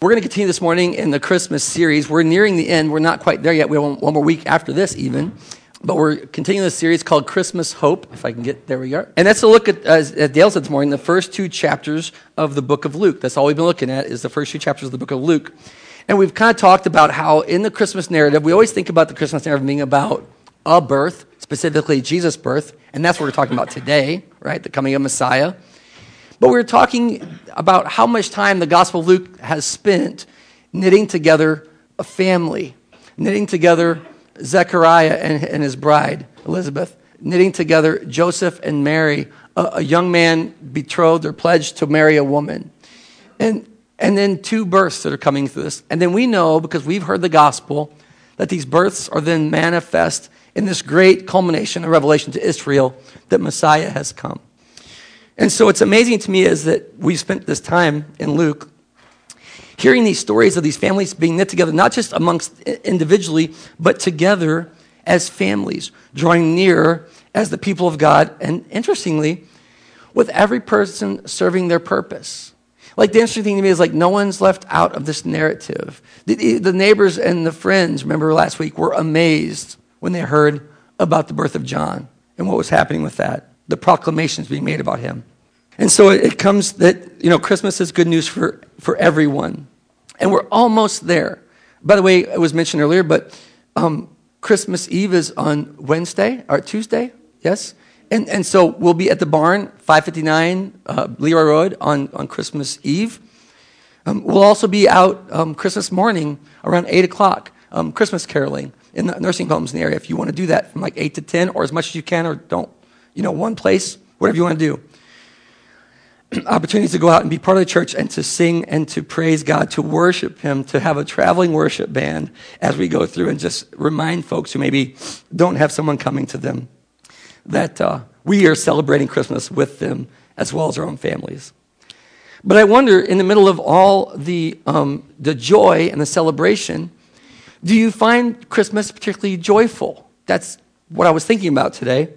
We're going to continue this morning in the Christmas series. We're nearing the end. We're not quite there yet. We have one more week after this, even. But we're continuing this series called Christmas Hope, if I can get there we are. And that's a look at, as, Dale said this morning, the first two chapters of the book of Luke. That's all we've been looking at is the first two chapters of the book of Luke. And we've kind of talked about how in the Christmas narrative, we always think about the Christmas narrative being about a birth, specifically Jesus' birth. And that's what we're talking about today, right? The coming of Messiah. But we are talking about how much time the Gospel of Luke has spent knitting together a family, knitting together Zechariah and, and his bride, Elizabeth, knitting together Joseph and Mary, a, a young man betrothed or pledged to marry a woman. And, and then two births that are coming through this. And then we know, because we've heard the gospel, that these births are then manifest in this great culmination of revelation to Israel that Messiah has come. And so what's amazing to me is that we spent this time in Luke hearing these stories of these families being knit together, not just amongst individually, but together as families, drawing near as the people of God. And interestingly, with every person serving their purpose. Like the interesting thing to me is like no one's left out of this narrative. The, the neighbors and the friends, remember last week, were amazed when they heard about the birth of John and what was happening with that the proclamations being made about him. And so it comes that, you know, Christmas is good news for, for everyone. And we're almost there. By the way, it was mentioned earlier, but um, Christmas Eve is on Wednesday or Tuesday, yes? And, and so we'll be at the barn, 559 uh, Leroy Road on, on Christmas Eve. Um, we'll also be out um, Christmas morning around 8 o'clock, um, Christmas caroling in the nursing homes in the area. If you want to do that from like 8 to 10 or as much as you can or don't you know, one place, whatever you want to do. Opportunities to go out and be part of the church and to sing and to praise God, to worship Him, to have a traveling worship band as we go through and just remind folks who maybe don't have someone coming to them that uh, we are celebrating Christmas with them as well as our own families. But I wonder, in the middle of all the, um, the joy and the celebration, do you find Christmas particularly joyful? That's what I was thinking about today.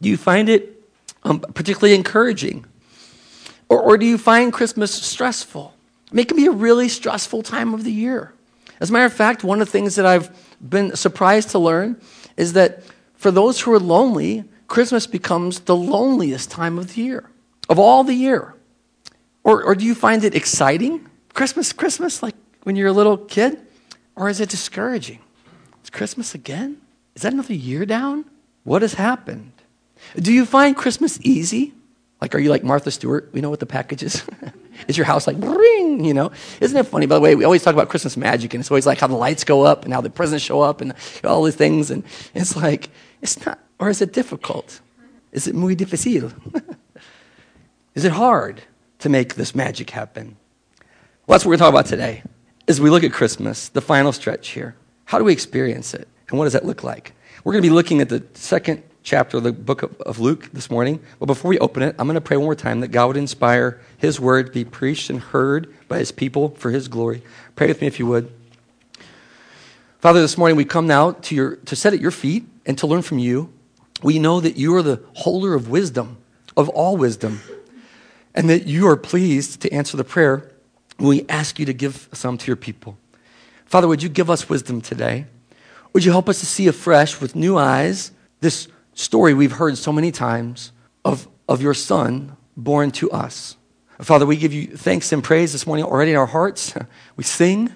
Do you find it um, particularly encouraging? Or, or do you find Christmas stressful? I mean, it can be a really stressful time of the year. As a matter of fact, one of the things that I've been surprised to learn is that for those who are lonely, Christmas becomes the loneliest time of the year, of all the year. Or, or do you find it exciting? Christmas, Christmas, like when you're a little kid? Or is it discouraging? It's Christmas again? Is that another year down? What has happened? Do you find Christmas easy? Like, are you like Martha Stewart? We know what the package is. is your house like ring? You know, isn't it funny? By the way, we always talk about Christmas magic, and it's always like how the lights go up and how the presents show up and all these things. And it's like it's not, or is it difficult? Is it muy difícil? is it hard to make this magic happen? Well, that's what we're talking about today. As we look at Christmas, the final stretch here, how do we experience it, and what does that look like? We're going to be looking at the second chapter of the book of Luke this morning. But before we open it, I'm going to pray one more time that God would inspire His word to be preached and heard by His people for His glory. Pray with me if you would. Father, this morning we come now to, your, to sit at your feet and to learn from you. We know that you are the holder of wisdom, of all wisdom, and that you are pleased to answer the prayer we ask you to give some to your people. Father, would you give us wisdom today? Would you help us to see afresh with new eyes this story we've heard so many times of, of your son born to us. Father, we give you thanks and praise this morning already in our hearts. We sing,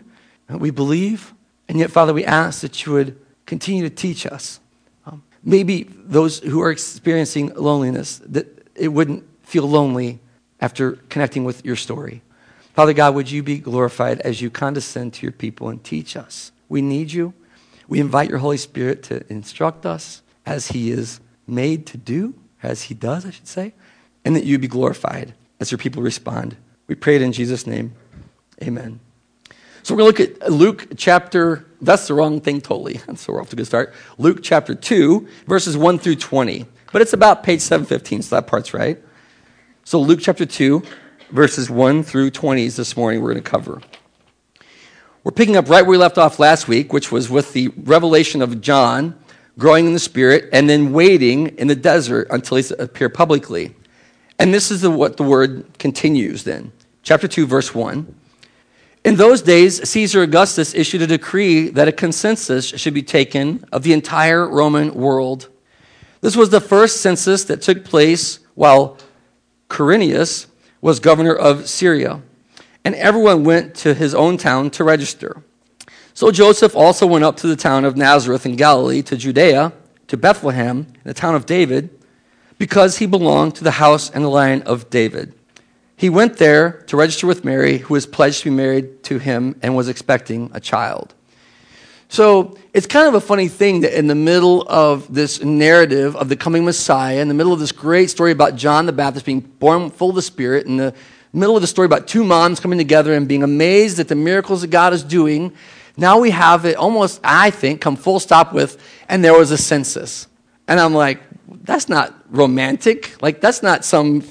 we believe, and yet, Father, we ask that you would continue to teach us. Um, maybe those who are experiencing loneliness, that it wouldn't feel lonely after connecting with your story. Father God, would you be glorified as you condescend to your people and teach us? We need you. We invite your Holy Spirit to instruct us, as he is made to do, as he does, I should say, and that you be glorified as your people respond. We pray it in Jesus' name. Amen. So we're going to look at Luke chapter, that's the wrong thing totally. So we're off to a good start. Luke chapter 2, verses 1 through 20. But it's about page 715, so that part's right. So Luke chapter 2, verses 1 through 20 is this morning we're going to cover. We're picking up right where we left off last week, which was with the revelation of John growing in the Spirit, and then waiting in the desert until he appear publicly. And this is the, what the word continues then. Chapter 2, verse 1. In those days, Caesar Augustus issued a decree that a consensus should be taken of the entire Roman world. This was the first census that took place while Quirinius was governor of Syria, and everyone went to his own town to register. So Joseph also went up to the town of Nazareth in Galilee, to Judea, to Bethlehem, the town of David, because he belonged to the house and the line of David. He went there to register with Mary, who was pledged to be married to him and was expecting a child. So it's kind of a funny thing that in the middle of this narrative of the coming Messiah, in the middle of this great story about John the Baptist being born full of the Spirit, in the middle of the story about two moms coming together and being amazed at the miracles that God is doing, now we have it almost, I think, come full stop with, and there was a census. And I'm like, that's not romantic. Like, that's not some.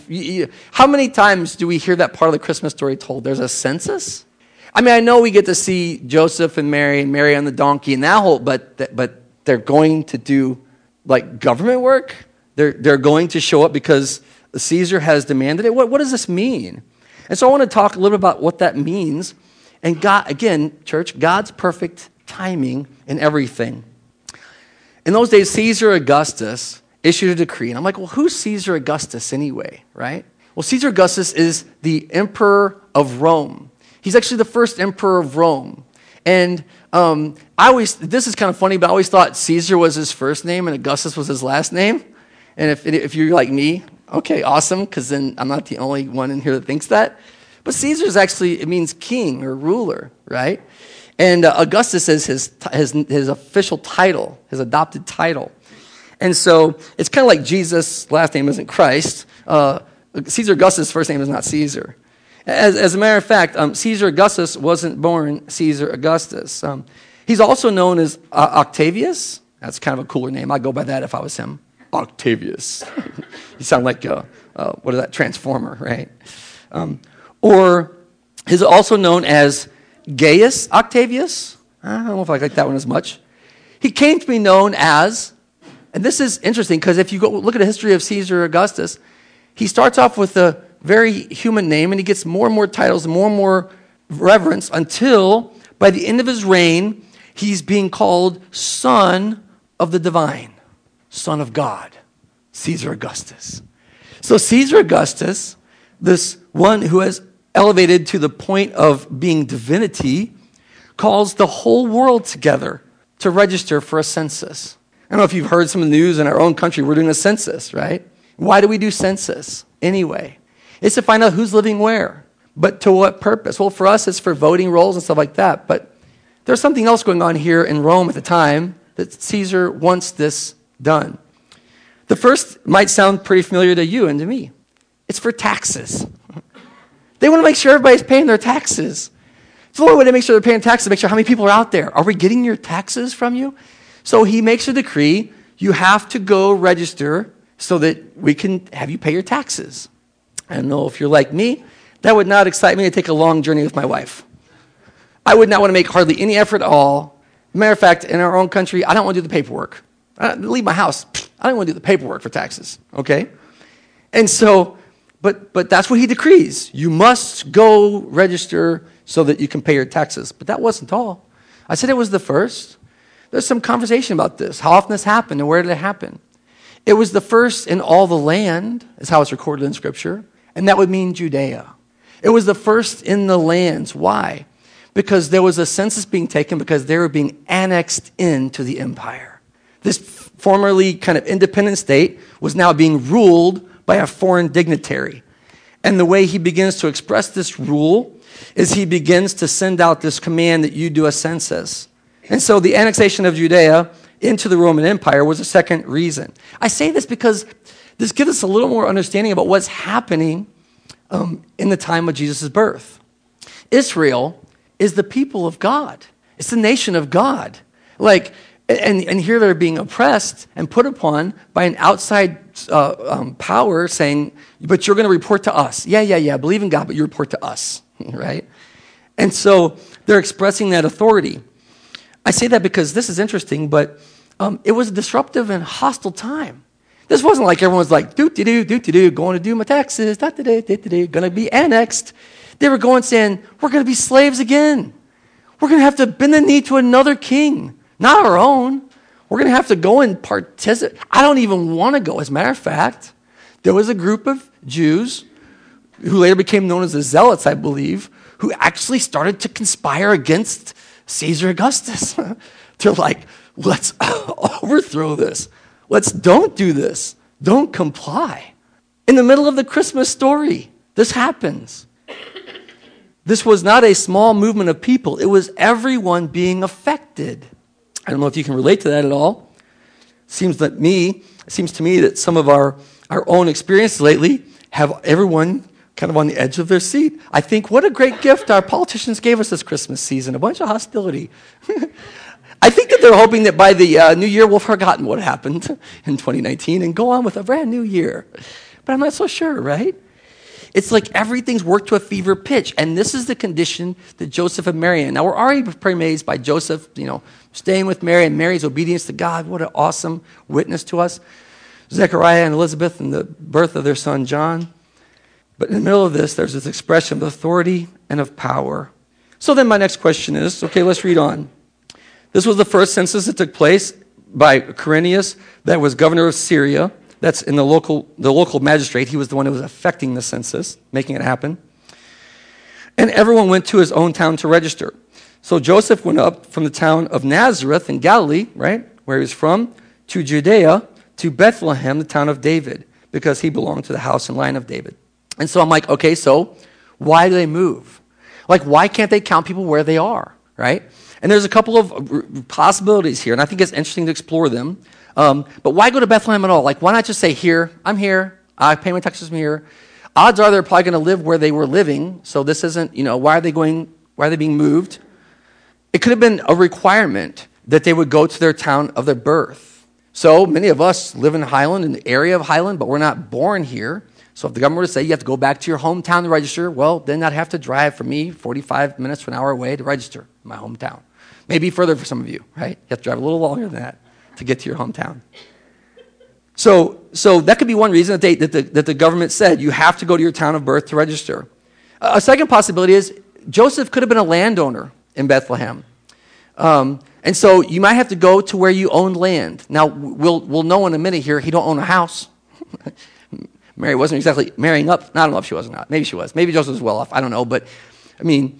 How many times do we hear that part of the Christmas story told? There's a census? I mean, I know we get to see Joseph and Mary and Mary on the donkey and that whole, but, but they're going to do like government work? They're, they're going to show up because Caesar has demanded it? What, what does this mean? And so I want to talk a little bit about what that means. And God, again, church, God's perfect timing in everything. In those days, Caesar Augustus issued a decree. And I'm like, well, who's Caesar Augustus anyway, right? Well, Caesar Augustus is the emperor of Rome. He's actually the first emperor of Rome. And um, I always, this is kind of funny, but I always thought Caesar was his first name and Augustus was his last name. And if, if you're like me, okay, awesome, because then I'm not the only one in here that thinks that. But Caesar is actually, it means king or ruler, right? And uh, Augustus is his, his, his official title, his adopted title. And so it's kind of like Jesus' last name isn't Christ. Uh, Caesar Augustus' first name is not Caesar. As, as a matter of fact, um, Caesar Augustus wasn't born Caesar Augustus. Um, he's also known as uh, Octavius. That's kind of a cooler name. I'd go by that if I was him. Octavius. you sound like, a, uh, what is that, Transformer, right? Um, or he's also known as Gaius Octavius. I don't know if I like that one as much. He came to be known as, and this is interesting because if you go look at the history of Caesar Augustus, he starts off with a very human name and he gets more and more titles, more and more reverence until by the end of his reign, he's being called Son of the Divine, Son of God, Caesar Augustus. So, Caesar Augustus, this one who has elevated to the point of being divinity, calls the whole world together to register for a census. I don't know if you've heard some of the news in our own country, we're doing a census, right? Why do we do census anyway? It's to find out who's living where. But to what purpose? Well, for us, it's for voting rolls and stuff like that. But there's something else going on here in Rome at the time that Caesar wants this done. The first might sound pretty familiar to you and to me. It's for taxes. They want to make sure everybody's paying their taxes. So the only way to make sure they're paying taxes to make sure how many people are out there. Are we getting your taxes from you? So he makes a decree. You have to go register so that we can have you pay your taxes. I don't know if you're like me. That would not excite me to take a long journey with my wife. I would not want to make hardly any effort at all. Matter of fact, in our own country, I don't want to do the paperwork. I leave my house. I don't want to do the paperwork for taxes, okay? And so but, but that's what he decrees. You must go register so that you can pay your taxes. But that wasn't all. I said it was the first. There's some conversation about this. How often this happened and where did it happen? It was the first in all the land, is how it's recorded in Scripture, and that would mean Judea. It was the first in the lands. Why? Because there was a census being taken because they were being annexed into the empire. This formerly kind of independent state was now being ruled by a foreign dignitary. And the way he begins to express this rule is he begins to send out this command that you do a census. And so the annexation of Judea into the Roman Empire was a second reason. I say this because this gives us a little more understanding about what's happening um, in the time of Jesus' birth. Israel is the people of God, it's the nation of God. Like, and, and here they're being oppressed and put upon by an outside uh, um, power saying, but you're going to report to us. Yeah, yeah, yeah, believe in God, but you report to us, right? And so they're expressing that authority. I say that because this is interesting, but um, it was a disruptive and hostile time. This wasn't like everyone's like, doo doo doo doo doo, going to do my taxes, da da da da da, going to be annexed. They were going saying, We're going to be slaves again. We're going to have to bend the knee to another king, not our own. We're going to have to go and participate. I don't even want to go. As a matter of fact, there was a group of Jews who later became known as the Zealots, I believe, who actually started to conspire against Caesar Augustus. They're like, let's overthrow this. Let's don't do this. Don't comply. In the middle of the Christmas story, this happens. This was not a small movement of people, it was everyone being affected. I don't know if you can relate to that at all. Seems that me, it seems to me that some of our, our own experiences lately have everyone kind of on the edge of their seat. I think what a great gift our politicians gave us this Christmas season a bunch of hostility. I think that they're hoping that by the uh, new year we'll have forgotten what happened in 2019 and go on with a brand new year. But I'm not so sure, right? It's like everything's worked to a fever pitch. And this is the condition that Joseph and Mary in. Now, we're already amazed by Joseph, you know, staying with Mary and Mary's obedience to God. What an awesome witness to us. Zechariah and Elizabeth and the birth of their son John. But in the middle of this, there's this expression of authority and of power. So then, my next question is okay, let's read on. This was the first census that took place by Quirinius, that was governor of Syria. That's in the local, the local magistrate. He was the one who was affecting the census, making it happen. And everyone went to his own town to register. So Joseph went up from the town of Nazareth in Galilee, right, where he was from, to Judea, to Bethlehem, the town of David, because he belonged to the house and line of David. And so I'm like, okay, so why do they move? Like, why can't they count people where they are, right? And there's a couple of possibilities here, and I think it's interesting to explore them. Um, but why go to Bethlehem at all? Like, why not just say, here, I'm here, I pay my taxes from here. Odds are they're probably going to live where they were living, so this isn't, you know, why are they going, why are they being moved? It could have been a requirement that they would go to their town of their birth. So many of us live in Highland, in the area of Highland, but we're not born here. So if the government were to say you have to go back to your hometown to register, well, then I'd have to drive for me 45 minutes to an hour away to register in my hometown. Maybe further for some of you, right? You have to drive a little longer than that to get to your hometown. So, so that could be one reason that, they, that, the, that the government said you have to go to your town of birth to register. A second possibility is Joseph could have been a landowner in Bethlehem. Um, and so you might have to go to where you own land. Now, we'll, we'll know in a minute here, he don't own a house. Mary wasn't exactly marrying up. I don't know if she was or not. Maybe she was. Maybe Joseph was well off. I don't know. But, I mean,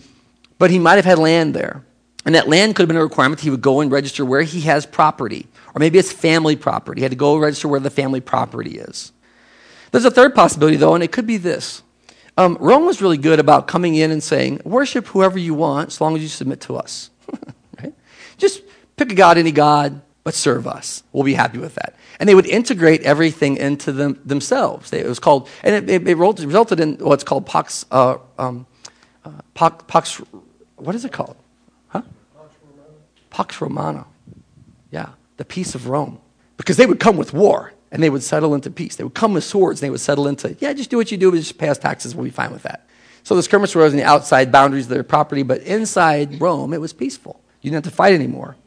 but he might have had land there. And that land could have been a requirement. He would go and register where he has property. Or maybe it's family property. He had to go register where the family property is. There's a third possibility, though, and it could be this. Um, Rome was really good about coming in and saying, worship whoever you want as long as you submit to us. right? Just pick a god, any god, but serve us. We'll be happy with that. And they would integrate everything into them, themselves. They, it was called, and it, it, it, resulted in what's called Pax, uh, um, uh, Pax, what is it called? Huh? Pax Romana. Yeah, the peace of Rome. Because they would come with war and they would settle into peace. They would come with swords and they would settle into, yeah, just do what you do, but just pay us taxes, we'll be fine with that. So the skirmish was in the outside boundaries of their property, but inside Rome, it was peaceful. You didn't have to fight anymore.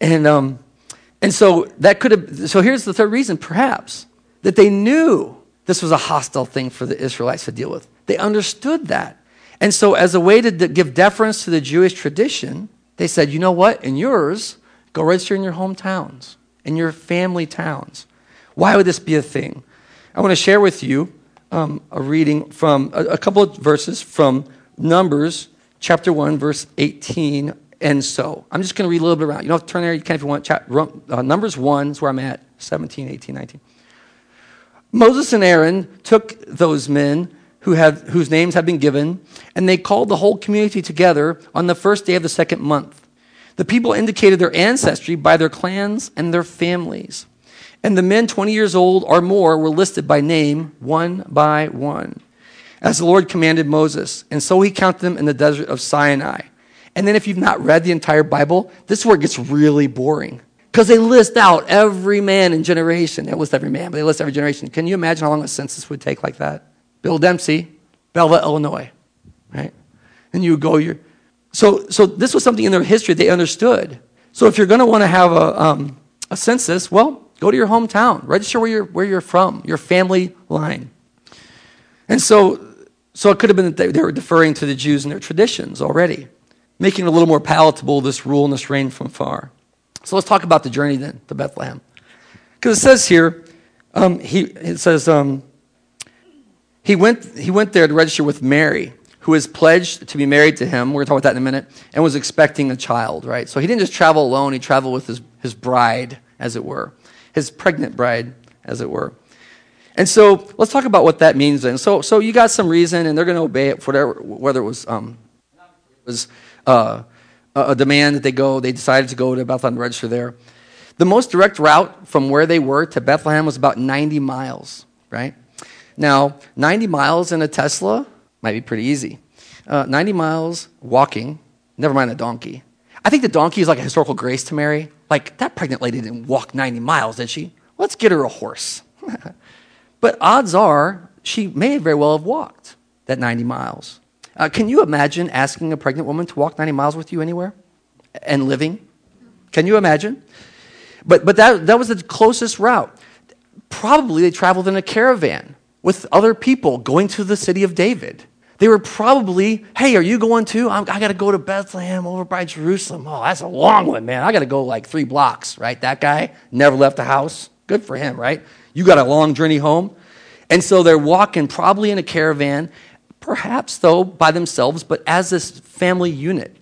And, um, and so that could have, so here's the third reason, perhaps, that they knew this was a hostile thing for the Israelites to deal with. They understood that. And so, as a way to give deference to the Jewish tradition, they said, you know what? In yours, go register in your hometowns, in your family towns. Why would this be a thing? I want to share with you um, a reading from a, a couple of verses from Numbers chapter 1, verse 18 and so. I'm just going to read a little bit around. You don't have to turn there. You can if you want. Chat, uh, Numbers 1 is where I'm at 17, 18, 19. Moses and Aaron took those men who have, whose names had been given, and they called the whole community together on the first day of the second month. The people indicated their ancestry by their clans and their families. And the men 20 years old or more were listed by name, one by one, as the Lord commanded Moses. And so he counted them in the desert of Sinai. And then if you've not read the entire Bible, this is where it gets really boring. Because they list out every man in generation. They list every man, but they list every generation. Can you imagine how long a census would take like that? Bill Dempsey, Belva, Illinois, right? And you go, you're. So, so this was something in their history they understood. So if you're going to want to have a, um, a census, well, go to your hometown. Register where you're, where you're from, your family line. And so So it could have been that they, were deferring to the Jews and their traditions already, making it a little more palatable, this rule and this reign from far. So let's talk about the journey then to Bethlehem. Because it says here, um, he, it says, um, he, went, he went there to register with Mary, who was pledged to be married to him. We're going to talk about that in a minute, and was expecting a child, right? So he didn't just travel alone, he traveled with his, his bride, as it were, his pregnant bride, as it were. And so let's talk about what that means then. So, so you got some reason, and they're going to obey it, whatever, whether it was, um, it was uh, a demand that they go, they decided to go to Bethlehem to register there. The most direct route from where they were to Bethlehem was about 90 miles, right? Now, 90 miles in a Tesla might be pretty easy. Uh, 90 miles walking, never mind a donkey. I think the donkey is like a historical grace to Mary. Like, that pregnant lady didn't walk 90 miles, did she? Let's get her a horse. But odds are she may very well have walked that 90 miles. Uh, can you imagine asking a pregnant woman to walk 90 miles with you anywhere and living? Can you imagine? But, but that, that was the closest route. Probably they traveled in a caravan with other people going to the city of David. They were probably, hey, are you going too? I'm, i got to go to Bethlehem over by Jerusalem. Oh, that's a long one, man. I got to go like three blocks, right? That guy never left the house. Good for him, right? You got a long journey home. And so they're walking, probably in a caravan, perhaps, though, by themselves, but as this family unit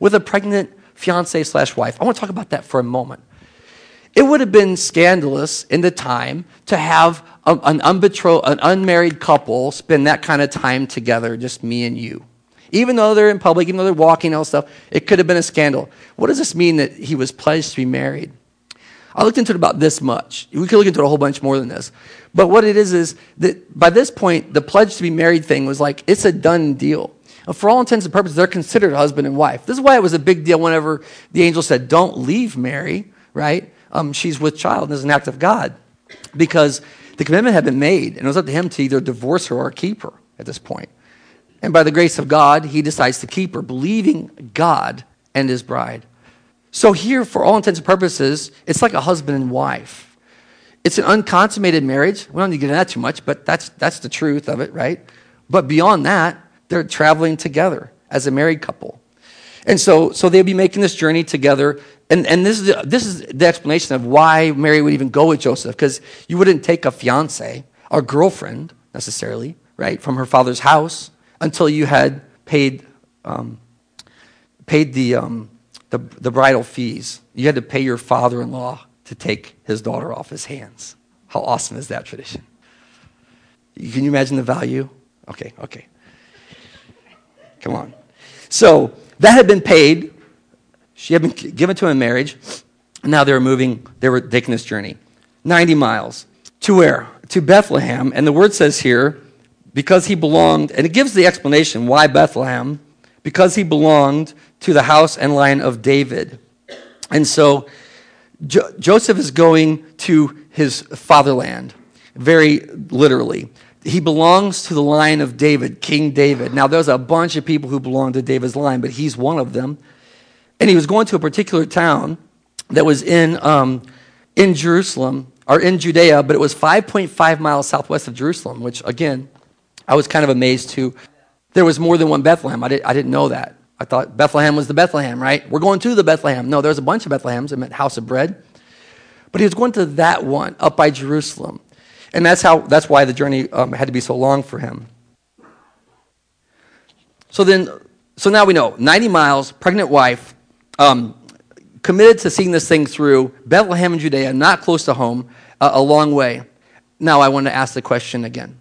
with a pregnant fiance slash wife. I want to talk about that for a moment. It would have been scandalous in the time to have a, an, unbetrothed, an unmarried couple spend that kind of time together, just me and you. Even though they're in public, even though they're walking and all stuff, it could have been a scandal. What does this mean that he was pledged to be married? I looked into it about this much. We could look into it a whole bunch more than this. But what it is is that by this point, the pledge to be married thing was like, it's a done deal. Uh, for all intents and purposes, they're considered husband and wife. This is why it was a big deal whenever the angel said, Don't leave Mary, right? Um, she's with child and is an act of God. Because the commitment had been made, and it was up to him to either divorce her or keep her at this point. And by the grace of God, he decides to keep her, believing God and his bride. So, here, for all intents and purposes, it's like a husband and wife. It's an unconsummated marriage. We don't need to get into that too much, but that's, that's the truth of it, right? But beyond that, they're traveling together as a married couple. And so, so they'd be making this journey together. And, and this, is the, this is the explanation of why Mary would even go with Joseph, because you wouldn't take a fiance or girlfriend necessarily, right, from her father's house until you had paid, um, paid the, um, the, the bridal fees. You had to pay your father in law to take his daughter off his hands. How awesome is that tradition? Can you imagine the value? Okay, okay. Come on. So that had been paid. She had been given to him in marriage. Now they were moving, they were taking this journey 90 miles. To where? To Bethlehem. And the word says here, because he belonged, and it gives the explanation why Bethlehem, because he belonged to the house and line of David. And so jo- Joseph is going to his fatherland, very literally. He belongs to the line of David, King David. Now, there's a bunch of people who belong to David's line, but he's one of them. And he was going to a particular town that was in, um, in Jerusalem, or in Judea, but it was 5.5 miles southwest of Jerusalem, which, again, I was kind of amazed to. There was more than one Bethlehem. I, did, I didn't know that. I thought Bethlehem was the Bethlehem, right? We're going to the Bethlehem. No, there's a bunch of Bethlehems. I meant House of Bread. But he was going to that one up by Jerusalem. And that's, how, that's why the journey um, had to be so long for him. So then, so now we know 90 miles, pregnant wife, um, committed to seeing this thing through, Bethlehem in Judea, not close to home, uh, a long way. Now I want to ask the question again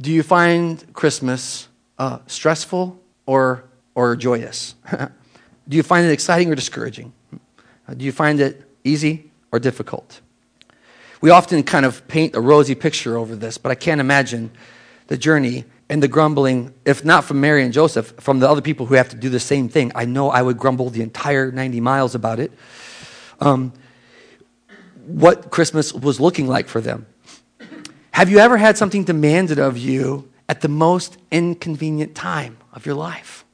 Do you find Christmas uh, stressful or or joyous? Do you find it exciting or discouraging? Do you find it easy or difficult? We often kind of paint a rosy picture over this, but I can't imagine the journey and the grumbling, if not from Mary and Joseph, from the other people who have to do the same thing. I know I would grumble the entire 90 miles about it. Um, what Christmas was looking like for them. Have you ever had something demanded of you at the most inconvenient time of your life?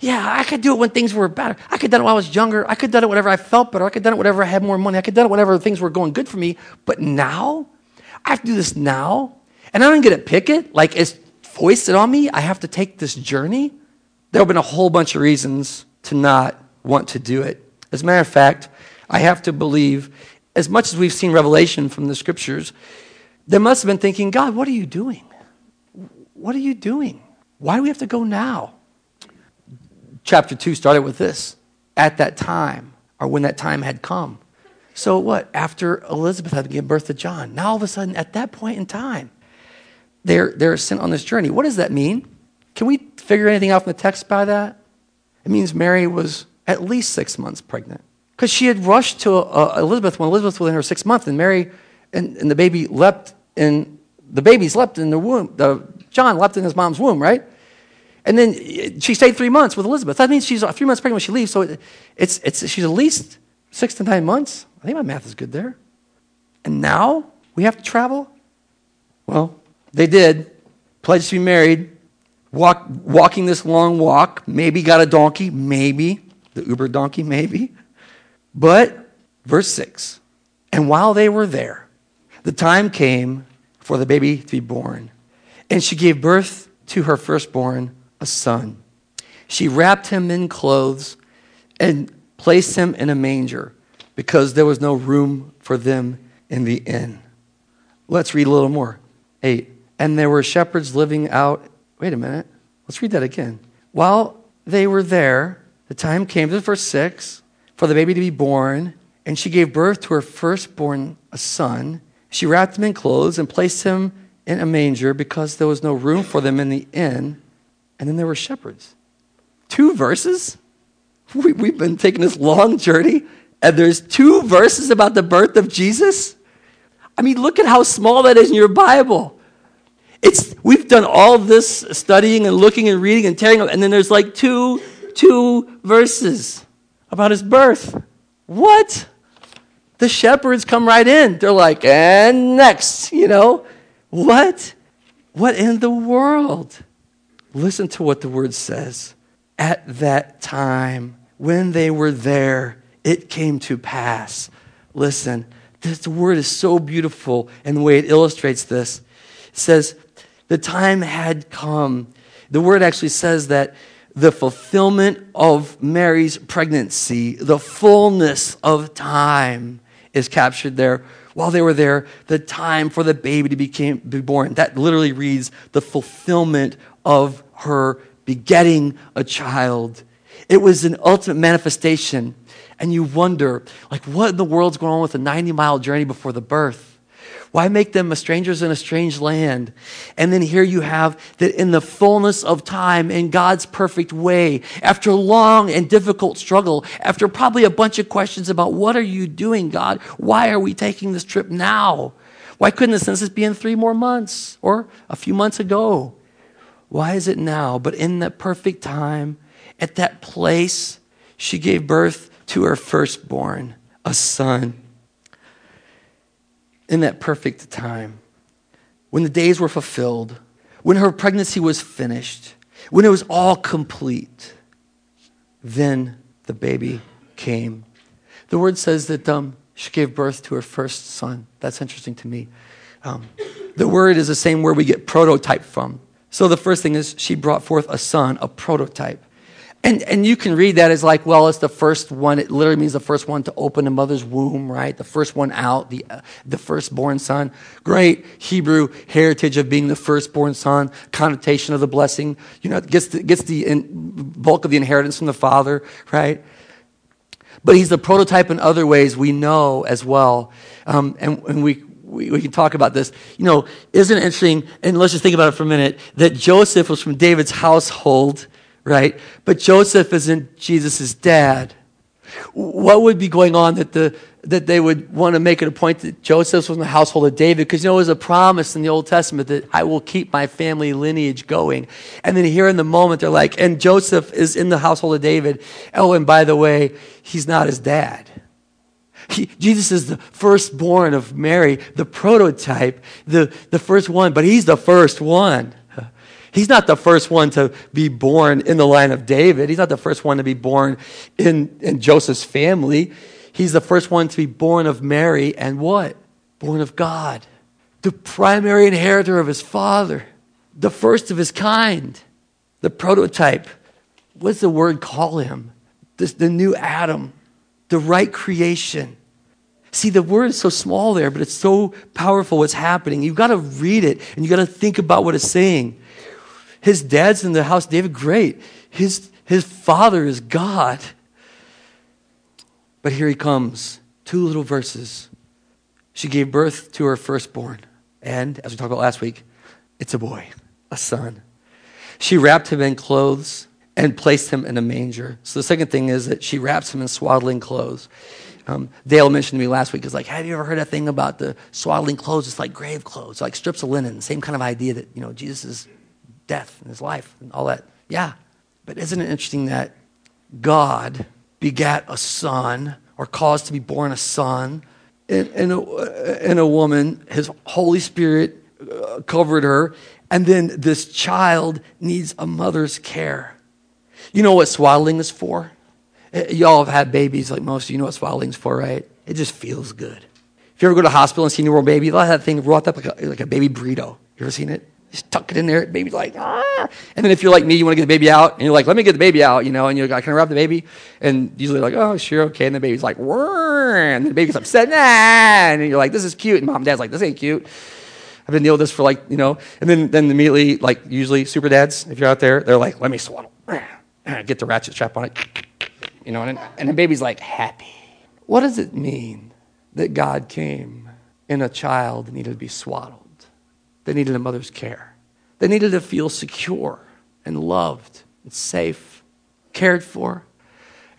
Yeah, I could do it when things were better. I could have done it when I was younger. I could have done it whenever I felt better. I could have done it whenever I had more money. I could have done it whenever things were going good for me. But now, I have to do this now. And I don't get to pick it. Like it's foisted on me. I have to take this journey. There have been a whole bunch of reasons to not want to do it. As a matter of fact, I have to believe, as much as we've seen revelation from the scriptures, they must have been thinking, God, what are you doing? What are you doing? Why do we have to go now? Chapter 2 started with this at that time, or when that time had come. So, what? After Elizabeth had given birth to John, now all of a sudden, at that point in time, they're, they're sent on this journey. What does that mean? Can we figure anything out from the text by that? It means Mary was at least six months pregnant. Because she had rushed to uh, Elizabeth when Elizabeth was in her sixth month, and Mary and, and the baby leapt in, the babies leapt in the womb. The, John leapt in his mom's womb, right? And then eh, she stayed three months with Elizabeth. That means she's three months pregnant when she leaves. So it's, it's, she's at least six to nine months. I think my math is good there. And now we have to travel? Well, they did. Pledged to be married. Walk, walking this long walk. Maybe got a donkey. Maybe. The Uber donkey, maybe. But, verse 6 And while they were there, the time came for the baby to be born. And she gave birth to her firstborn, a son. She wrapped him in clothes and placed him in a manger because there was no room for them in the inn. Let's read a little more. 8. And there were shepherds living out. Wait a minute. Let's read that again. While they were there, the time came, to verse 6, for the baby to be born, and she gave birth to her firstborn, a son. She wrapped him in clothes and placed him in a manger because there was no room for them in the inn. And then there were shepherds. Two verses? We, we've been taking this long journey, and there's two verses about the birth of Jesus? I mean, look at how small that is in your Bible. It's, we've done all this studying and looking and reading and tearing up, and then there's like two, two verses about his birth. What? The shepherds come right in. They're like, and next, you know. What? What in the world? Listen to what the word says. At that time, when they were there, it came to pass. Listen, this word is so beautiful and the way it illustrates this. It says, the time had come. The word actually says that the fulfillment of Mary's pregnancy, the fullness of time is captured there. While they were there, the time for the baby to became, be born. That literally reads the fulfillment of her begetting a child. It was an ultimate manifestation. And you wonder, like, what in the world's going on with a 90 mile journey before the birth? Why make them strangers in a strange land? And then here you have that in the fullness of time, in God's perfect way, after a long and difficult struggle, after probably a bunch of questions about what are you doing, God? Why are we taking this trip now? Why couldn't the census be in three more months or a few months ago? Why is it now? But in that perfect time, at that place, she gave birth to her firstborn, a son in that perfect time, when the days were fulfilled, when her pregnancy was finished, when it was all complete, then the baby came. The word says that um, she gave birth to her first son. That's interesting to me. Um, the word is the same word we get prototype from. So the first thing is she brought forth a son, a prototype. And, and you can read that as like, well, it's the first one. It literally means the first one to open a mother's womb, right? The first one out, the, uh, the firstborn son. Great Hebrew heritage of being the firstborn son, connotation of the blessing. You know, gets the, gets the in, bulk of the inheritance from the father, right? But he's the prototype in other ways we know as well. Um, and, and we, we, we, can talk about this. You know, isn't it interesting? And let's just think about it for a minute that Joseph was from David's household right? But Joseph isn't Jesus' dad. What would be going on that, the, that they would want to make it a point that Joseph was in the household of David? Because you know, it was a promise in the Old Testament that I will keep my family lineage going. And then here in the moment, they're like, and Joseph is in the household of David. Oh, and by the way, he's not his dad. He, Jesus is the firstborn of Mary, the prototype, the, the first one, but he's the first one. He's not the first one to be born in the line of David. He's not the first one to be born in, in Joseph's family. He's the first one to be born of Mary and what? Born of God. The primary inheritor of his father, the first of his kind, the prototype. What's the word call him? This, the new Adam, the right creation. See, the word is so small there, but it's so powerful what's happening. You've got to read it and you've got to think about what it's saying. His dad's in the house, David, great. His, his father is God. But here he comes. Two little verses. She gave birth to her firstborn. And, as we talked about last week, it's a boy, a son. She wrapped him in clothes and placed him in a manger. So the second thing is that she wraps him in swaddling clothes. Um, Dale mentioned to me last week, is like, have you ever heard a thing about the swaddling clothes? It's like grave clothes, like strips of linen, same kind of idea that, you know, Jesus' death and his life and all that. Yeah. But isn't it interesting that God begat a son or caused to be born a son in, a, a woman? His Holy Spirit uh, covered her. And then this child needs a mother's care. You know what swaddling is for? Uh, y'all have had babies like most of you know what swaddling's for, right? It just feels good. If you ever go to hospital and see a newborn baby, they'll have that thing wrapped up like a, like a baby burrito. You ever seen it? Just tuck it in there. Baby's like, ah. And then if you're like me, you want to get the baby out, and you're like, let me get the baby out, you know, and you're like, can I wrap the baby? And usually like, oh, sure, okay. And the baby's like, and the baby's upset, nah. And you're like, this is cute. And mom and dad's like, this ain't cute. I've been dealing with this for like, you know, and then, then immediately, like usually super dads, if you're out there, they're like, let me swaddle. Get the ratchet strap on it. You know, and, and the baby's like, happy. What does it mean that God came in a child that needed to be swaddled? They needed a mother's care. They needed to feel secure and loved and safe, cared for.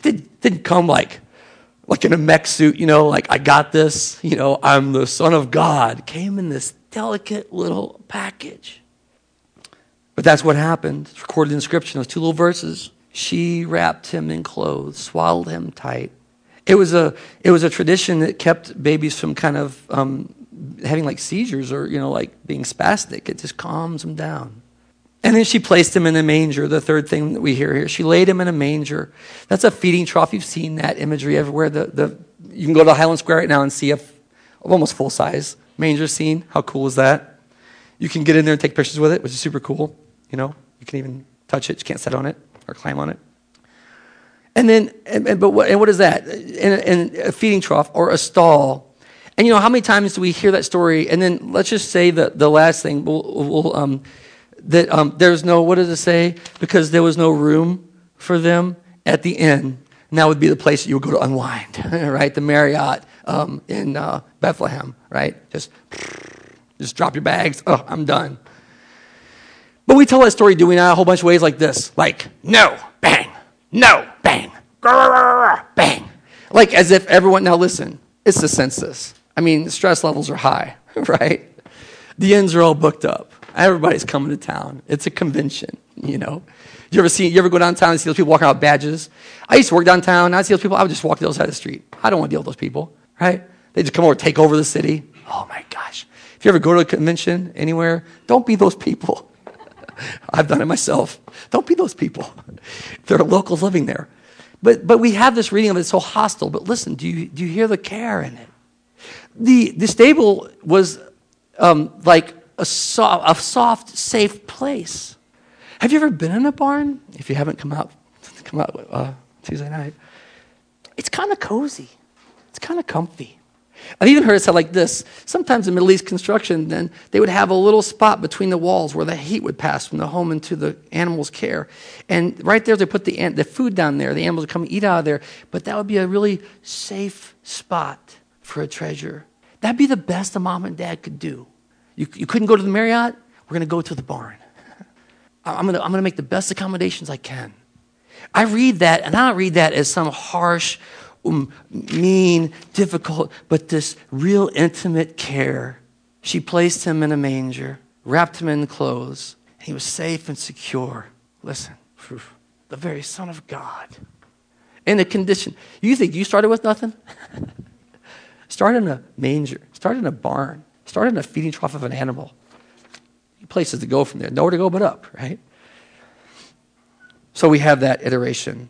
It didn't come like, like in a mech suit, you know, like I got this, you know, I'm the son of God. Came in this delicate little package. But that's what happened. It's recorded in Scripture, those two little verses. She wrapped him in clothes, swaddled him tight. It was a, it was a tradition that kept babies from kind of um, having like seizures or, you know, like being spastic. It just calms them down. And then she placed him in a manger, the third thing that we hear here. She laid him in a manger. That's a feeding trough. You've seen that imagery everywhere. The, the, you can go to Highland Square right now and see a almost full size manger scene. How cool is that? You can get in there and take pictures with it, which is super cool. You know, you can even touch it. You can't sit on it or climb on it. And then, and, and but what, and what is that? In, in a feeding trough or a stall and you know, how many times do we hear that story? And then let's just say that the last thing, we'll, we'll, um, that um, there's no, what does it say? Because there was no room for them at the inn. And that would be the place that you would go to unwind, right? The Marriott um, in uh, Bethlehem, right? Just, just drop your bags. Oh, I'm done. But we tell that story, do we not? A whole bunch of ways like this. Like, no, bang, no, bang, bang. Like as if everyone, now listen, it's the census. I mean, stress levels are high, right? The inns are all booked up. Everybody's coming to town. It's a convention, you know. You ever see? You ever go downtown and see those people walking out badges? I used to work downtown. I see those people. I would just walk the other side of the street. I don't want to deal with those people, right? They just come over, take over the city. Oh my gosh! If you ever go to a convention anywhere, don't be those people. I've done it myself. Don't be those people. There are locals living there. But, but we have this reading of it so hostile. But listen, do you, do you hear the care in it? The, the stable was um, like a, so, a soft, safe place. Have you ever been in a barn? If you haven't come out, come out uh, Tuesday night. It's kind of cozy. It's kind of comfy. I've even heard it said like this. Sometimes in Middle East construction, then they would have a little spot between the walls where the heat would pass from the home into the animal's care. And right there, they put the, the food down there. The animals would come eat out of there. But that would be a really safe spot for a treasure. That'd be the best a mom and dad could do. You, you couldn't go to the Marriott? We're going to go to the barn. I'm going to I'm going to make the best accommodations I can. I read that, and I don't read that as some harsh, mean, difficult, but this real intimate care. She placed him in a manger, wrapped him in clothes. And he was safe and secure. Listen, the very Son of God. In a condition. You think you started with nothing? Start in a manger. Start in a barn. Start in a feeding trough of an animal. Places to go from there. Nowhere to go but up, right? So we have that iteration.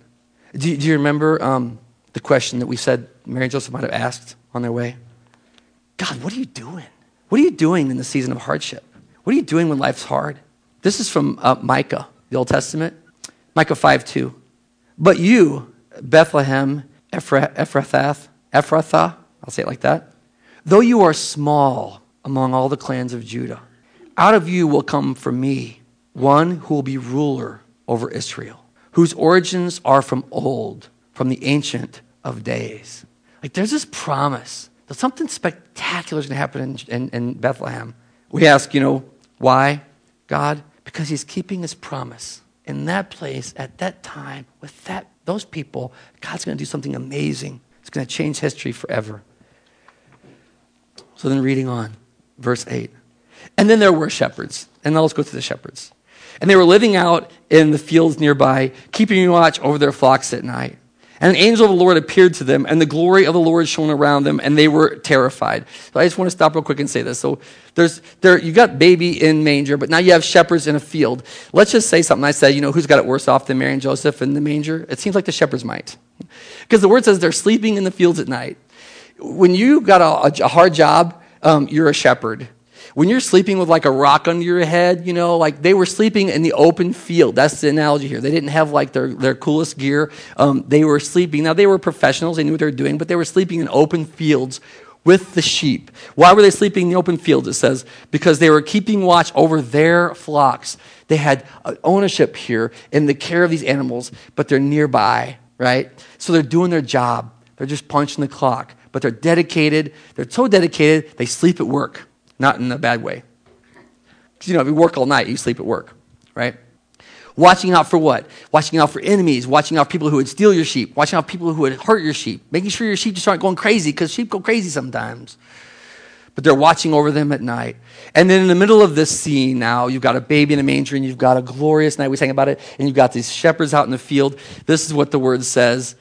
Do, do you remember um, the question that we said Mary and Joseph might have asked on their way? God, what are you doing? What are you doing in the season of hardship? What are you doing when life's hard? This is from uh, Micah, the Old Testament. Micah 5 2. But you, Bethlehem, Ephrathah, Ephrathah, I'll say it like that, though you are small among all the clans of Judah, out of you will come for me one who will be ruler over Israel, whose origins are from old, from the ancient of days. Like there's this promise that something spectacular is going to happen in, in, in Bethlehem. We ask, you know, why, God? Because he's keeping his promise. In that place, at that time, with that, those people, God's going to do something amazing. It's going to change history forever. So then, reading on, verse 8. And then there were shepherds. And now let's go to the shepherds. And they were living out in the fields nearby, keeping watch over their flocks at night. And an angel of the Lord appeared to them, and the glory of the Lord shone around them, and they were terrified. So I just want to stop real quick and say this. So there's there you got baby in manger, but now you have shepherds in a field. Let's just say something. I said, you know, who's got it worse off than Mary and Joseph in the manger? It seems like the shepherds might, because the word says they're sleeping in the fields at night. When you got a, a hard job, um, you're a shepherd when you're sleeping with like a rock under your head, you know, like they were sleeping in the open field. That's the analogy here. They didn't have like their, their coolest gear. Um, they were sleeping. Now, they were professionals, they knew what they were doing, but they were sleeping in open fields with the sheep. Why were they sleeping in the open fields? It says, because they were keeping watch over their flocks. They had ownership here in the care of these animals, but they're nearby, right? So they're doing their job. They're just punching the clock, but they're dedicated. They're so dedicated, they sleep at work not in a bad way. You know, if you work all night, you sleep at work, right? Watching out for what? Watching out for enemies, watching out for people who would steal your sheep, watching out for people who would hurt your sheep, making sure your sheep just aren't going crazy because sheep go crazy sometimes. But they're watching over them at night. And then in the middle of this scene now, you've got a baby in a manger and you've got a glorious night. We sang about it. And you've got these shepherds out in the field. This is what the word says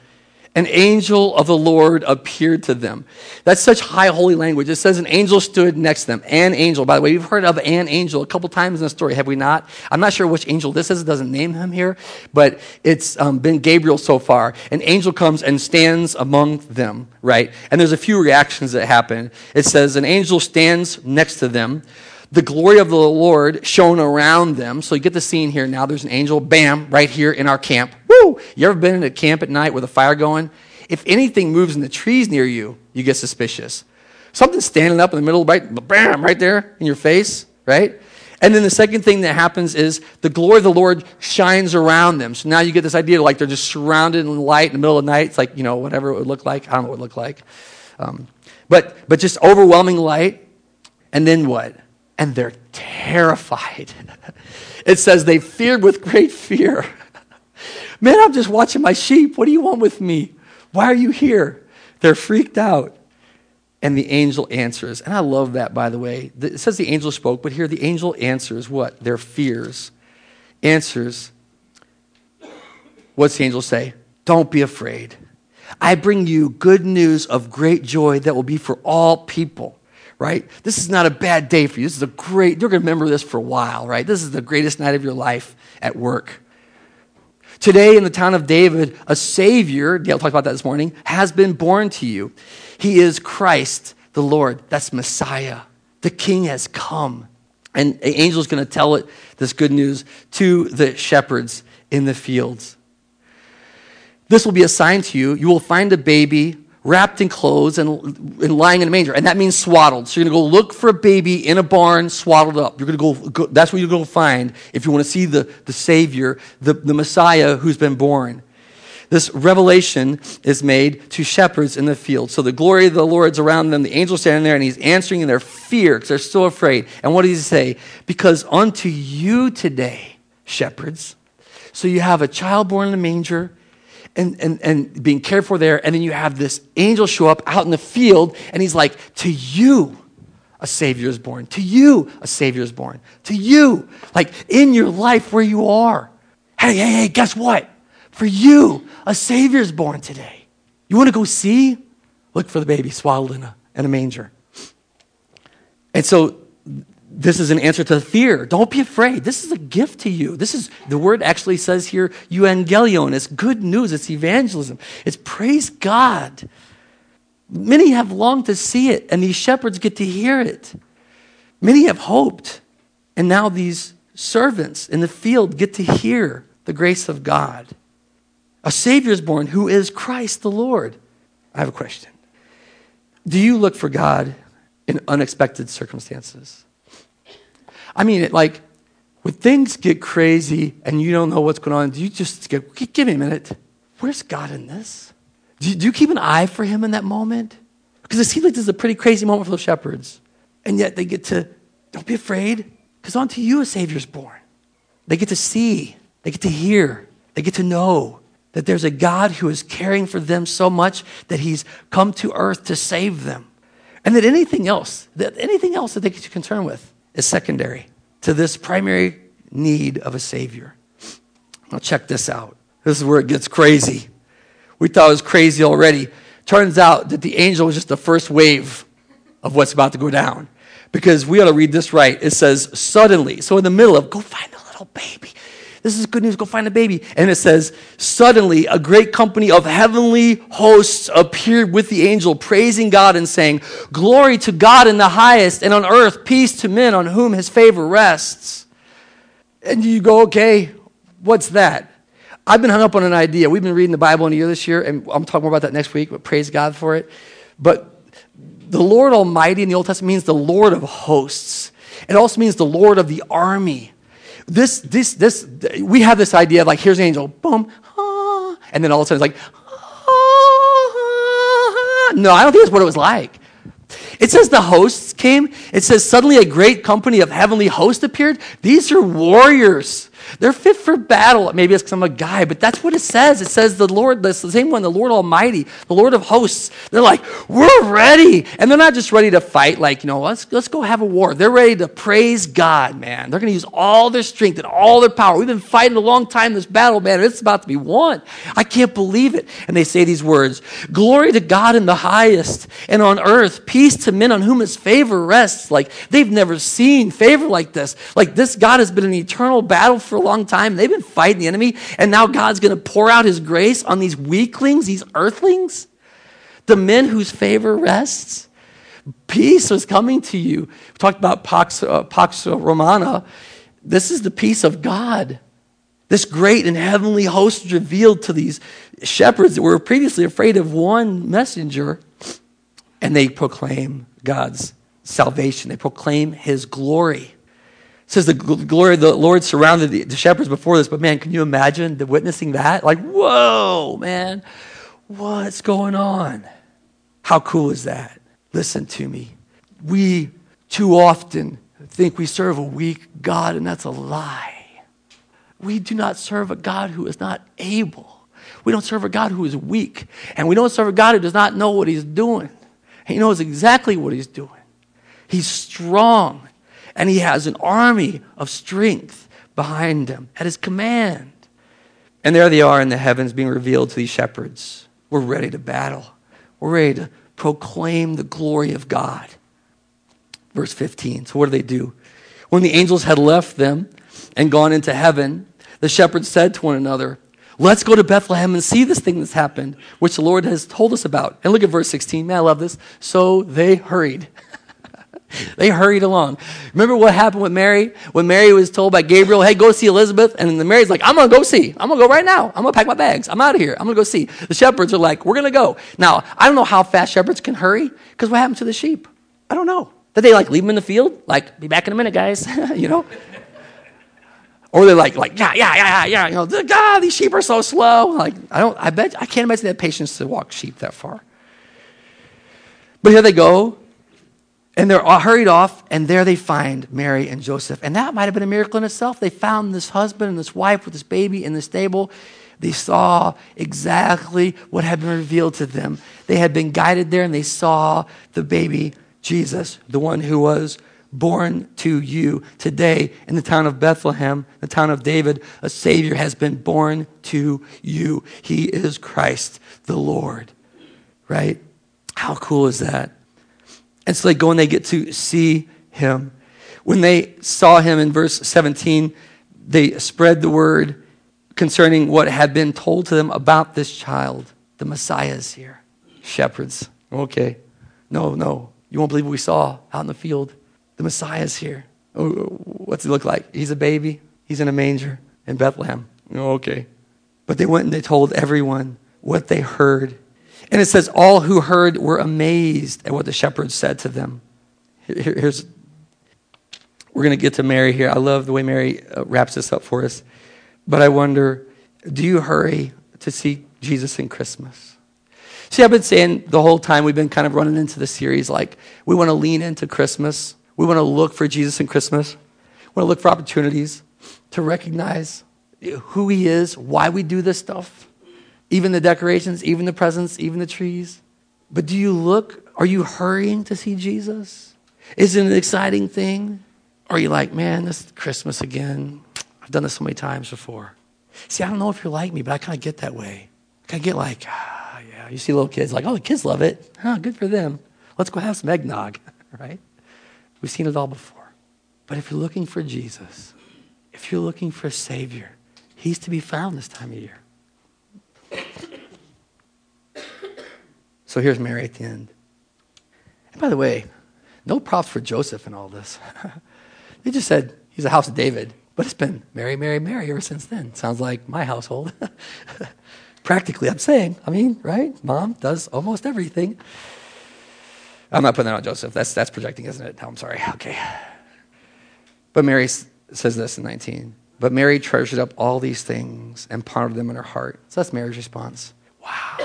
an angel of the Lord appeared to them. That's such high holy language. It says an angel stood next to them. An angel. By the way, we've heard of an angel a couple times in the story, have we not? I'm not sure which angel this is. It doesn't name him here, but it's um, been Gabriel so far. An angel comes and stands among them, right? And there's a few reactions that happen. It says an angel stands next to them the glory of the Lord shone around them. So you get the scene here now. There's an angel, bam, right here in our camp. Woo! You ever been in a camp at night with a fire going? If anything moves in the trees near you, you get suspicious. Something's standing up in the middle, right, bam, right there in your face, right? And then the second thing that happens is the glory of the Lord shines around them. So now you get this idea like they're just surrounded in light in the middle of the night. It's like, you know, whatever it would look like. I don't know what it would look like. Um, but, but just overwhelming light. And then what? and they're terrified. it says they feared with great fear. Man, I'm just watching my sheep. What do you want with me? Why are you here? They're freaked out. And the angel answers. And I love that, by the way. It says the angel spoke, but here the angel answers what? Their fears. Answers. What's the angel say? Don't be afraid. I bring you good news of great joy that will be for all people right? This is not a bad day for you. This is a great, you're going to remember this for a while, right? This is the greatest night of your life at work. Today, in the town of David, a Savior, Dale talked about that this morning, has been born to you. He is Christ the Lord. That's Messiah. The King has come. And angel is going to tell it, this good news to the shepherds in the fields. This will be a sign to you. You will find a baby wrapped in clothes and, and lying in a manger. And that means swaddled. So you're going to go look for a baby in a barn swaddled up. You're going to go, go that's what you're going to find if you want to see the, the Savior, the, the Messiah who's been born. This revelation is made to shepherds in the field. So the glory of the Lord's around them. The angel's standing there and he's answering in their fear because they're still afraid. And what does he say? Because unto you today, shepherds, so you have a child born in a manger and, and, and being cared for there. And then you have this angel show up out in the field, and he's like, To you, a Savior is born. To you, a Savior is born. To you, like in your life where you are. Hey, hey, hey, guess what? For you, a Savior is born today. You want to go see? Look for the baby swaddled in a, in a manger. And so this is an answer to fear. Don't be afraid. This is a gift to you. This is, the word actually says here, euangelion. It's good news. It's evangelism. It's praise God. Many have longed to see it, and these shepherds get to hear it. Many have hoped, and now these servants in the field get to hear the grace of God. A Savior is born who is Christ the Lord. I have a question. Do you look for God in unexpected circumstances? I mean, it, like, when things get crazy and you don't know what's going on, do you just get, give me a minute? Where's God in this? Do you, do you keep an eye for him in that moment? Because it seems like this is a pretty crazy moment for the shepherds. And yet they get to, don't be afraid, because unto you a Savior's born. They get to see, they get to hear, they get to know that there's a God who is caring for them so much that he's come to earth to save them. And that anything else, that anything else that they get concerned with is secondary to this primary need of a Savior. Now, check this out. This is where it gets crazy. We thought it was crazy already. Turns out that the angel was just the first wave of what's about to go down. Because we ought to read this right. It says, suddenly. So, in the middle of, go find the little baby. This is good news. Go find a baby. And it says, Suddenly, a great company of heavenly hosts appeared with the angel, praising God and saying, Glory to God in the highest, and on earth, peace to men on whom his favor rests. And you go, Okay, what's that? I've been hung up on an idea. We've been reading the Bible in a year this year, and I'm talking more about that next week, but praise God for it. But the Lord Almighty in the Old Testament means the Lord of hosts. It also means the Lord of the army this, this, this, we have this idea of like, here's an angel, boom, ah, and then all of a sudden it's like, ah, no, I don't think that's what it was like. It says the hosts came. It says suddenly a great company of heavenly hosts appeared. These are warriors. They're fit for battle. Maybe it's because I'm a guy, but that's what it says. It says the Lord, the same one, the Lord Almighty, the Lord of hosts. They're like, we're ready. And they're not just ready to fight, like, you know, let's, let's go have a war. They're ready to praise God, man. They're going to use all their strength and all their power. We've been fighting a long time this battle, man. It's about to be won. I can't believe it. And they say these words Glory to God in the highest, and on earth, peace to men on whom his favor rests. Like, they've never seen favor like this. Like, this God has been an eternal battle for a long time. They've been fighting the enemy, and now God's going to pour out his grace on these weaklings, these earthlings, the men whose favor rests. Peace is coming to you. We talked about Pax, uh, Pax Romana. This is the peace of God. This great and heavenly host revealed to these shepherds that were previously afraid of one messenger, and they proclaim God's salvation. They proclaim his glory says the glory of the Lord surrounded the, the shepherds before this, but man, can you imagine the witnessing that? Like, whoa, man, what's going on? How cool is that? Listen to me. We too often think we serve a weak God, and that's a lie. We do not serve a God who is not able. We don't serve a God who is weak. And we don't serve a God who does not know what he's doing. He knows exactly what he's doing. He's strong and he has an army of strength behind him at his command. And there they are in the heavens being revealed to these shepherds. We're ready to battle, we're ready to proclaim the glory of God. Verse 15. So, what do they do? When the angels had left them and gone into heaven, the shepherds said to one another, Let's go to Bethlehem and see this thing that's happened, which the Lord has told us about. And look at verse 16. Man, I love this. So they hurried. they hurried along. Remember what happened with Mary? When Mary was told by Gabriel, hey, go see Elizabeth. And then Mary's like, I'm going to go see. I'm going to go right now. I'm going to pack my bags. I'm out of here. I'm going to go see. The shepherds are like, we're going to go. Now, I don't know how fast shepherds can hurry because what happened to the sheep? I don't know. Did they like leave them in the field? Like, be back in a minute, guys. you know? Or they're like, like, yeah, yeah, yeah, yeah, you know, God, ah, these sheep are so slow. Like, I don't, I bet, I can't imagine they patience to walk sheep that far. But here they go. And they're all hurried off, and there they find Mary and Joseph. And that might have been a miracle in itself. They found this husband and this wife with this baby in the stable. They saw exactly what had been revealed to them. They had been guided there, and they saw the baby Jesus, the one who was born to you today in the town of Bethlehem, the town of David. A Savior has been born to you. He is Christ the Lord. Right? How cool is that? And so they go and they get to see him. When they saw him in verse 17, they spread the word concerning what had been told to them about this child. The Messiah is here. Shepherds. Okay. No, no. You won't believe what we saw out in the field. The Messiah is here. Oh, what's he look like? He's a baby. He's in a manger in Bethlehem. Okay. But they went and they told everyone what they heard. And it says, all who heard were amazed at what the shepherds said to them. Here, here's, we're going to get to Mary here. I love the way Mary uh, wraps this up for us. But I wonder, do you hurry to see Jesus in Christmas? See, I've been saying the whole time we've been kind of running into the series like we want to lean into Christmas. We want to look for Jesus in Christmas. We want to look for opportunities to recognize who he is, why we do this stuff, even the decorations, even the presents, even the trees. But do you look, are you hurrying to see Jesus? Is it an exciting thing? Or are you like, man, this is Christmas again? I've done this so many times before. See, I don't know if you're like me, but I kind of get that way. I get like, ah, yeah. You see little kids like, oh, the kids love it. Huh, good for them. Let's go have some eggnog, right? We've seen it all before. But if you're looking for Jesus, if you're looking for a Savior, He's to be found this time of year. So here's Mary at the end. And by the way, no props for Joseph in all this. they just said he's a house of David, but it's been Mary, Mary, Mary ever since then. Sounds like my household. Practically, I'm saying. I mean, right? Mom does almost everything. I'm not putting that on Joseph. That's, that's projecting, isn't it? No, I'm sorry. Okay. But Mary says this in 19. But Mary treasured up all these things and pondered them in her heart. So that's Mary's response. Wow,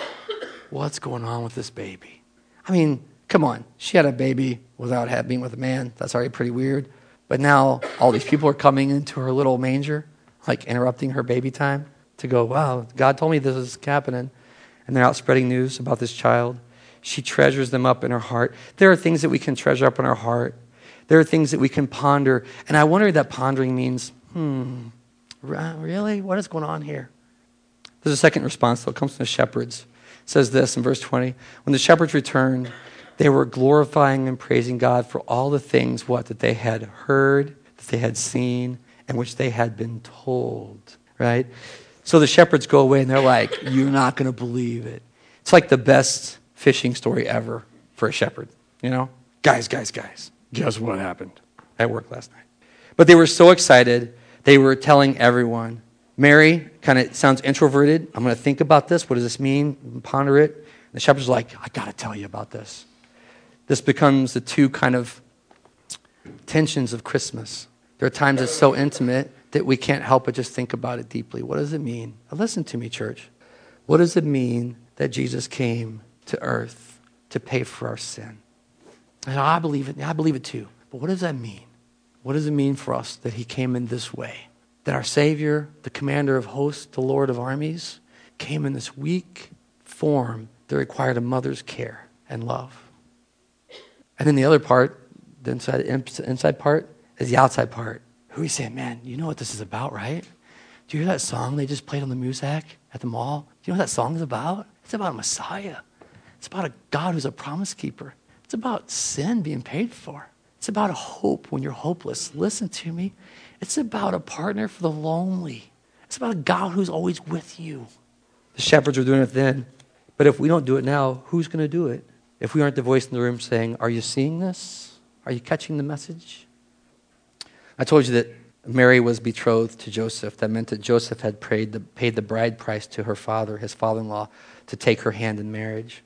what's going on with this baby? I mean, come on. She had a baby without being with a man. That's already pretty weird. But now all these people are coming into her little manger, like interrupting her baby time to go, wow, God told me this is happening. And they're out spreading news about this child. She treasures them up in her heart. There are things that we can treasure up in our heart. There are things that we can ponder. And I wonder if that pondering means hmm, really? What is going on here? There's a second response, though. It comes from the shepherds. It says this in verse 20 When the shepherds returned, they were glorifying and praising God for all the things, what, that they had heard, that they had seen, and which they had been told, right? So the shepherds go away and they're like, You're not going to believe it. It's like the best fishing story ever for a shepherd, you know? Guys, guys, guys, guess what happened at work last night? But they were so excited they were telling everyone. Mary kind of sounds introverted. I'm going to think about this. What does this mean? Ponder it. And the shepherds are like, I got to tell you about this. This becomes the two kind of tensions of Christmas. There are times it's so intimate that we can't help but just think about it deeply. What does it mean? Now listen to me, church. What does it mean that Jesus came to earth to pay for our sin? And I believe it. I believe it too. But what does that mean? What does it mean for us that he came in this way? That our Savior, the commander of hosts, the Lord of armies, came in this weak form that required a mother's care and love. And then the other part, the inside, inside part, is the outside part. Who we saying, man, you know what this is about, right? Do you hear that song they just played on the Muzak at the mall? Do you know what that song is about? It's about a Messiah. It's about a God who's a promise keeper. It's about sin being paid for. It's about a hope when you're hopeless. Listen to me. It's about a partner for the lonely. It's about a God who's always with you. The shepherds were doing it then. But if we don't do it now, who's going to do it? If we aren't the voice in the room saying, Are you seeing this? Are you catching the message? I told you that Mary was betrothed to Joseph. That meant that Joseph had the, paid the bride price to her father, his father in law, to take her hand in marriage.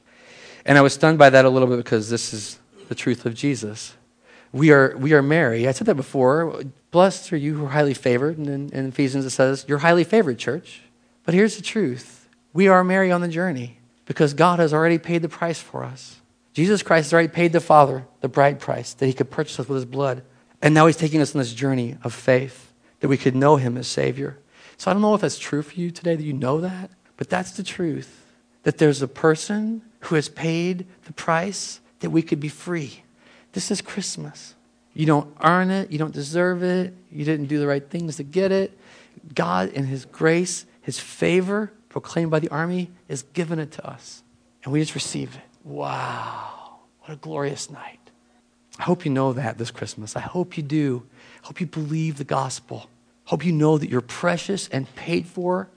And I was stunned by that a little bit because this is the truth of Jesus we are, we are Mary. I said that before. Blessed are you who are highly favored. And in, Ephesians it says, You're highly favored, church. But here's the truth we are Mary on the journey because God has already paid the price for us. Jesus Christ has already paid the Father the bride price that he could purchase us with his blood. And now he's taking us on this journey of faith that we could know him as Savior. So I don't know if that's true for you today that you know that, but that's the truth that there's a person who has paid the price that we could be free. This is Christmas. You don't earn it, you don't deserve it, you didn't do the right things to get it. God, in His grace, His favor, proclaimed by the army, is given it to us. And we just receive it. Wow. What a glorious night. I hope you know that this Christmas. I hope you do. I hope you believe the gospel. I hope you know that you're precious and paid for,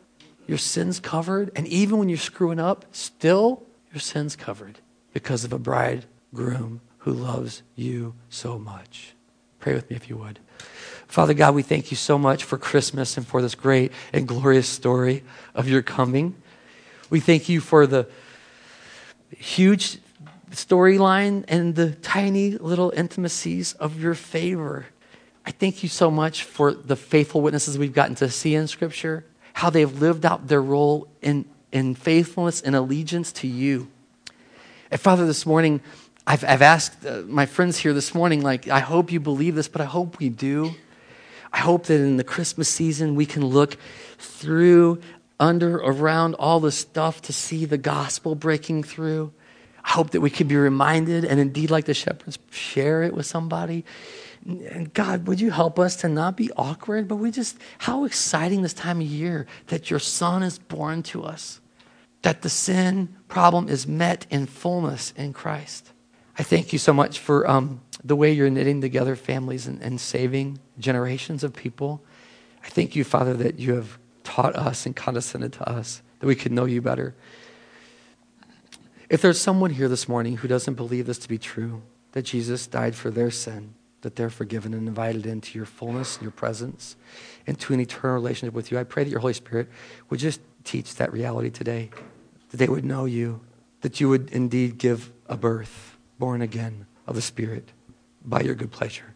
your sins covered, and even when you're screwing up, still your sins covered because of a bridegroom who loves you so much. Pray with me if you would. Father God, we thank you so much for Christmas and for this great and glorious story of your coming. We thank you for the huge storyline and the tiny little intimacies of your favor. I thank you so much for the faithful witnesses we've gotten to see in Scripture, how they've lived out their role in, in faithfulness and allegiance to you. And Father, this morning, I've, I've asked uh, my friends here this morning, like, I hope you believe this, but I hope we do. I hope that in the Christmas season we can look through, under, around all the stuff to see the gospel breaking through. I hope that we can be reminded and indeed, like the shepherds, share it with somebody. And God, would you help us to not be awkward, but we just, how exciting this time of year that your son is born to us, that the sin problem is met in fullness in Christ. I thank you so much for um, the way you're knitting together families and, and saving generations of people. I thank you, Father, that you have taught us and condescended to us, that we could know you better. If there's someone here this morning who doesn't believe this to be true, that Jesus died for their sin, that they're forgiven and invited into your fullness, and your presence, into an eternal relationship with you, I pray that your Holy Spirit would just teach that reality today, that they would know you, that you would indeed give a birth, born again of the Spirit by your good pleasure.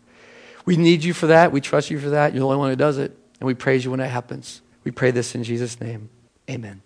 We need you for that. We trust you for that. You're the only one who does it. And we praise you when it happens. We pray this in Jesus' name. Amen.